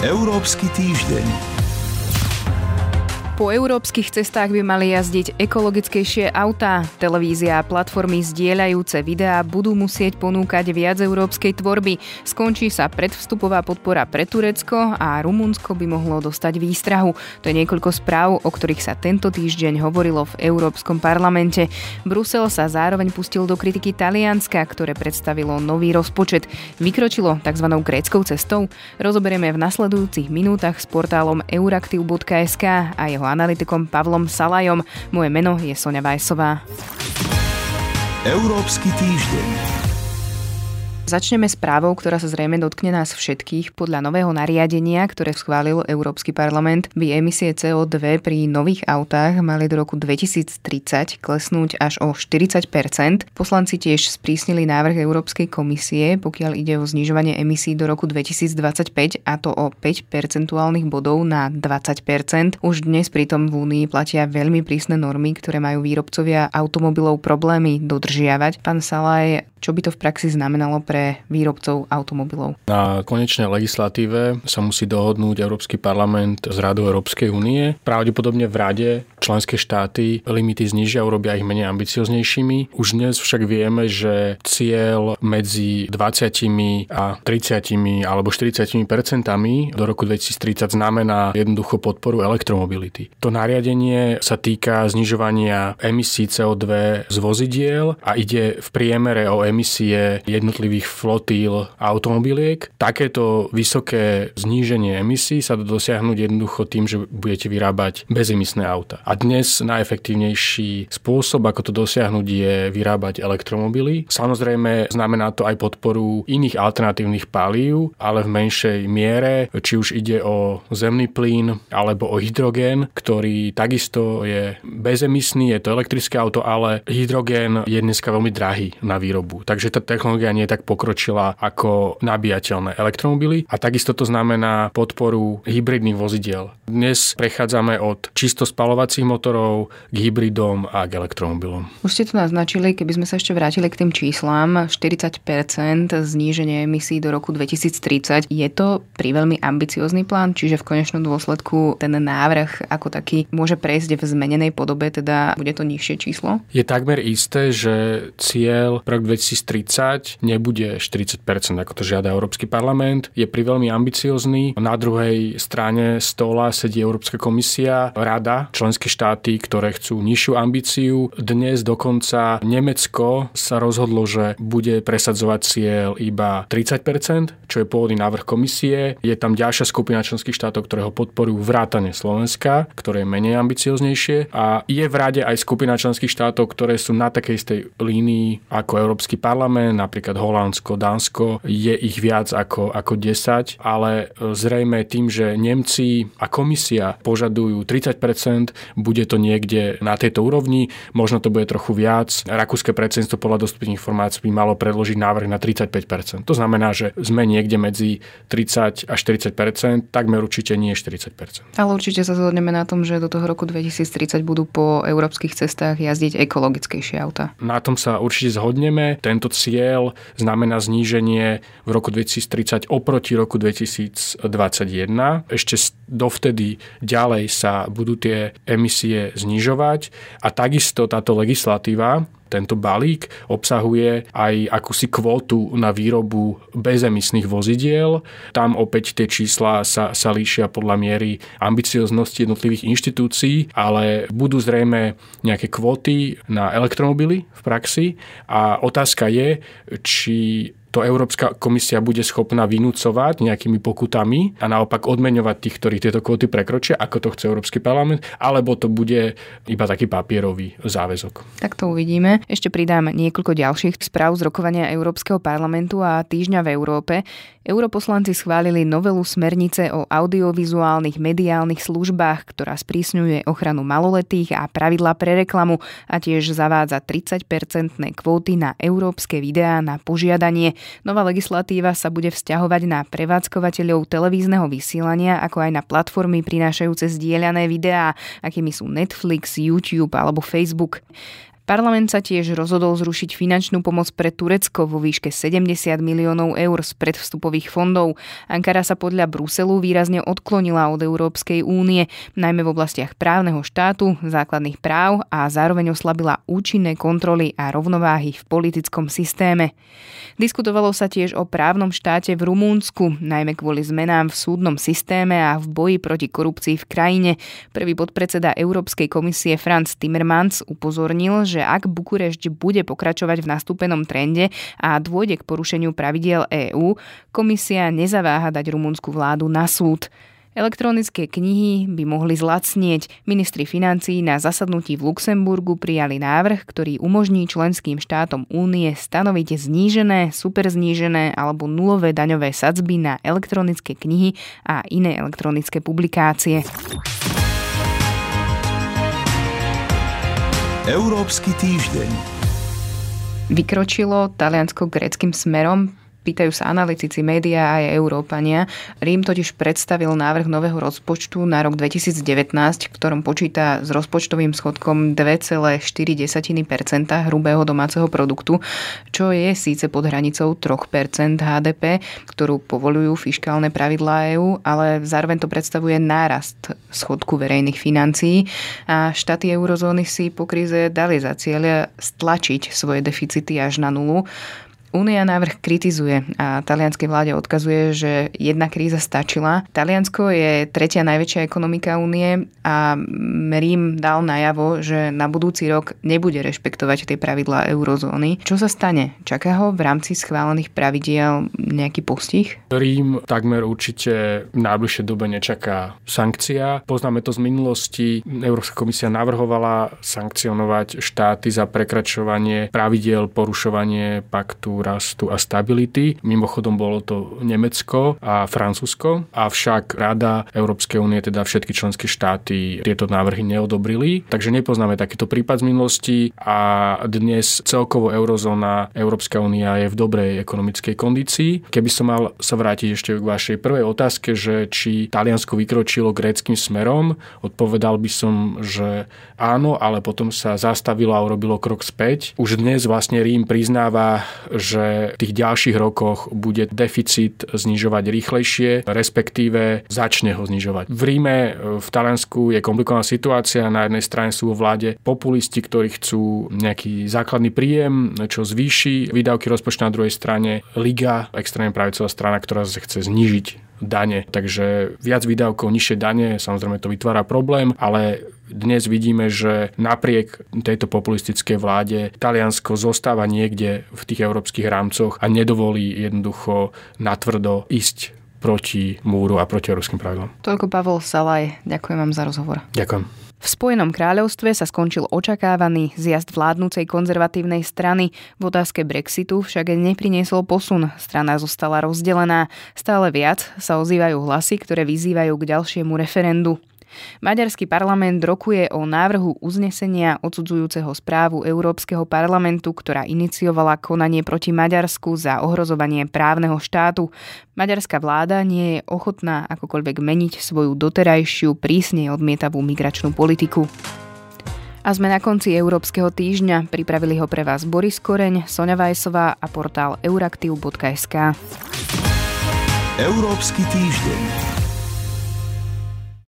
Európsky týždeň. Po európskych cestách by mali jazdiť ekologickejšie autá. Televízia a platformy zdieľajúce videá budú musieť ponúkať viac európskej tvorby. Skončí sa predvstupová podpora pre Turecko a Rumunsko by mohlo dostať výstrahu. To je niekoľko správ, o ktorých sa tento týždeň hovorilo v Európskom parlamente. Brusel sa zároveň pustil do kritiky Talianska, ktoré predstavilo nový rozpočet. Vykročilo tzv. gréckou cestou. Rozoberieme v nasledujúcich minútach s portálom euraktiv.sk a jeho analytikom Pavlom Salajom. Moje meno je Sonja Vajsová. Európsky týždeň. Začneme správou, ktorá sa zrejme dotkne nás všetkých. Podľa nového nariadenia, ktoré schválil Európsky parlament, by emisie CO2 pri nových autách mali do roku 2030 klesnúť až o 40% Poslanci tiež sprísnili návrh Európskej komisie, pokiaľ ide o znižovanie emisí do roku 2025 a to o 5 percentuálnych bodov na 20% Už dnes pritom v Únii platia veľmi prísne normy, ktoré majú výrobcovia automobilov problémy dodržiavať. Pán Salaj, čo by to v praxi znamenalo pre výrobcov automobilov? Na konečnej legislatíve sa musí dohodnúť Európsky parlament z Radou Európskej únie. Pravdepodobne v Rade členské štáty limity znižia, urobia ich menej ambicioznejšími. Už dnes však vieme, že cieľ medzi 20 a 30 alebo 40 percentami do roku 2030 znamená jednoducho podporu elektromobility. To nariadenie sa týka znižovania emisí CO2 z vozidiel a ide v priemere o emisie jednotlivých flotíl automobiliek. Takéto vysoké zníženie emisí sa dá dosiahnuť jednoducho tým, že budete vyrábať bezemisné auta. A dnes najefektívnejší spôsob, ako to dosiahnuť, je vyrábať elektromobily. Samozrejme, znamená to aj podporu iných alternatívnych palív, ale v menšej miere, či už ide o zemný plyn alebo o hydrogén, ktorý takisto je bezemisný, je to elektrické auto, ale hydrogén je dneska veľmi drahý na výrobu takže tá technológia nie je tak pokročila ako nabíjateľné elektromobily a takisto to znamená podporu hybridných vozidiel. Dnes prechádzame od čisto spalovacích motorov k hybridom a k elektromobilom. Už ste to naznačili, keby sme sa ešte vrátili k tým číslam, 40% zníženie emisí do roku 2030. Je to pri veľmi ambiciózny plán, čiže v konečnom dôsledku ten návrh ako taký môže prejsť v zmenenej podobe, teda bude to nižšie číslo? Je takmer isté, že cieľ rok 2030 2030 nebude 40%, ako to žiada Európsky parlament. Je pri veľmi ambiciozný. Na druhej strane stola sedí Európska komisia, rada, členské štáty, ktoré chcú nižšiu ambíciu. Dnes dokonca Nemecko sa rozhodlo, že bude presadzovať cieľ iba 30%, čo je pôvodný návrh komisie. Je tam ďalšia skupina členských štátov, ktoré ho podporujú vrátane Slovenska, ktoré je menej ambicioznejšie. A je v rade aj skupina členských štátov, ktoré sú na takej istej línii ako Európsky parlament, napríklad Holandsko, Dánsko, je ich viac ako, ako 10, ale e, zrejme tým, že Nemci a komisia požadujú 30%, bude to niekde na tejto úrovni, možno to bude trochu viac. Rakúske predsedníctvo podľa dostupných informácií by malo predložiť návrh na 35%. To znamená, že sme niekde medzi 30 až 40%, takmer určite nie 40%. Ale určite sa zhodneme na tom, že do toho roku 2030 budú po európskych cestách jazdiť ekologickejšie auta. Na tom sa určite zhodneme. Tento cieľ znamená zníženie v roku 2030 oproti roku 2021. Ešte dovtedy ďalej sa budú tie emisie znižovať a takisto táto legislatíva tento balík obsahuje aj akúsi kvótu na výrobu bezemisných vozidiel. Tam opäť tie čísla sa, sa líšia podľa miery ambicioznosti jednotlivých inštitúcií, ale budú zrejme nejaké kvóty na elektromobily v praxi a otázka je, či to Európska komisia bude schopná vynúcovať nejakými pokutami a naopak odmeňovať tých, ktorí tieto kvóty prekročia, ako to chce Európsky parlament, alebo to bude iba taký papierový záväzok. Tak to uvidíme. Ešte pridám niekoľko ďalších správ z rokovania Európskeho parlamentu a týždňa v Európe. Europoslanci schválili novelu smernice o audiovizuálnych mediálnych službách, ktorá sprísňuje ochranu maloletých a pravidla pre reklamu a tiež zavádza 30-percentné kvóty na európske videá na požiadanie. Nová legislatíva sa bude vzťahovať na prevádzkovateľov televízneho vysielania, ako aj na platformy prinášajúce zdieľané videá, akými sú Netflix, YouTube alebo Facebook. Parlament sa tiež rozhodol zrušiť finančnú pomoc pre Turecko vo výške 70 miliónov eur z predvstupových fondov. Ankara sa podľa Bruselu výrazne odklonila od Európskej únie, najmä v oblastiach právneho štátu, základných práv a zároveň oslabila účinné kontroly a rovnováhy v politickom systéme. Diskutovalo sa tiež o právnom štáte v Rumúnsku, najmä kvôli zmenám v súdnom systéme a v boji proti korupcii v krajine. Prvý podpredseda Európskej komisie Franz Timmermans upozornil, že že ak Bukurešť bude pokračovať v nastúpenom trende a dôjde k porušeniu pravidiel EÚ, komisia nezaváha dať rumunskú vládu na súd. Elektronické knihy by mohli zlacnieť. Ministri financií na zasadnutí v Luxemburgu prijali návrh, ktorý umožní členským štátom únie stanoviť znížené, superznížené alebo nulové daňové sadzby na elektronické knihy a iné elektronické publikácie. Európsky týždeň. Vykročilo Taliansko gréckým smerom pýtajú sa analytici, médiá aj Európania. Rím totiž predstavil návrh nového rozpočtu na rok 2019, v ktorom počíta s rozpočtovým schodkom 2,4% hrubého domáceho produktu, čo je síce pod hranicou 3% HDP, ktorú povolujú fiskálne pravidlá EÚ, ale zároveň to predstavuje nárast schodku verejných financií a štáty eurozóny si po kríze dali za cieľ stlačiť svoje deficity až na nulu. Únia návrh kritizuje a talianskej vláde odkazuje, že jedna kríza stačila. Taliansko je tretia najväčšia ekonomika únie a Rím dal najavo, že na budúci rok nebude rešpektovať tie pravidlá eurozóny. Čo sa stane? Čaká ho v rámci schválených pravidiel nejaký postih? Rím takmer určite v najbližšej dobe nečaká sankcia. Poznáme to z minulosti. Európska komisia navrhovala sankcionovať štáty za prekračovanie pravidiel, porušovanie paktu rastu a stability. Mimochodom bolo to Nemecko a Francúzsko, avšak Rada Európskej únie, teda všetky členské štáty tieto návrhy neodobrili, takže nepoznáme takýto prípad z minulosti a dnes celkovo eurozóna Európska únia je v dobrej ekonomickej kondícii. Keby som mal sa vrátiť ešte k vašej prvej otázke, že či Taliansko vykročilo gréckým smerom, odpovedal by som, že áno, ale potom sa zastavilo a urobilo krok späť. Už dnes vlastne Rím priznáva, že v tých ďalších rokoch bude deficit znižovať rýchlejšie, respektíve začne ho znižovať. V Ríme, v Taliansku je komplikovaná situácia. Na jednej strane sú vo vláde populisti, ktorí chcú nejaký základný príjem, čo zvýši výdavky rozpočtu na druhej strane Liga, extrémne pravicová strana, ktorá chce znížiť dane. Takže viac výdavkov, nižšie dane, samozrejme to vytvára problém, ale dnes vidíme, že napriek tejto populistickej vláde Taliansko zostáva niekde v tých európskych rámcoch a nedovolí jednoducho natvrdo ísť proti múru a proti európskym pravidlom. Toľko Pavel Salaj, ďakujem vám za rozhovor. Ďakujem. V Spojenom kráľovstve sa skončil očakávaný zjazd vládnúcej konzervatívnej strany. V otázke Brexitu však nepriniesol posun. Strana zostala rozdelená. Stále viac sa ozývajú hlasy, ktoré vyzývajú k ďalšiemu referendu. Maďarský parlament rokuje o návrhu uznesenia odsudzujúceho správu Európskeho parlamentu, ktorá iniciovala konanie proti Maďarsku za ohrozovanie právneho štátu. Maďarská vláda nie je ochotná akokoľvek meniť svoju doterajšiu prísne odmietavú migračnú politiku. A sme na konci Európskeho týždňa. Pripravili ho pre vás Boris Koreň, Sonja Vajsová a portál euraktiv.sk. Európsky týždeň.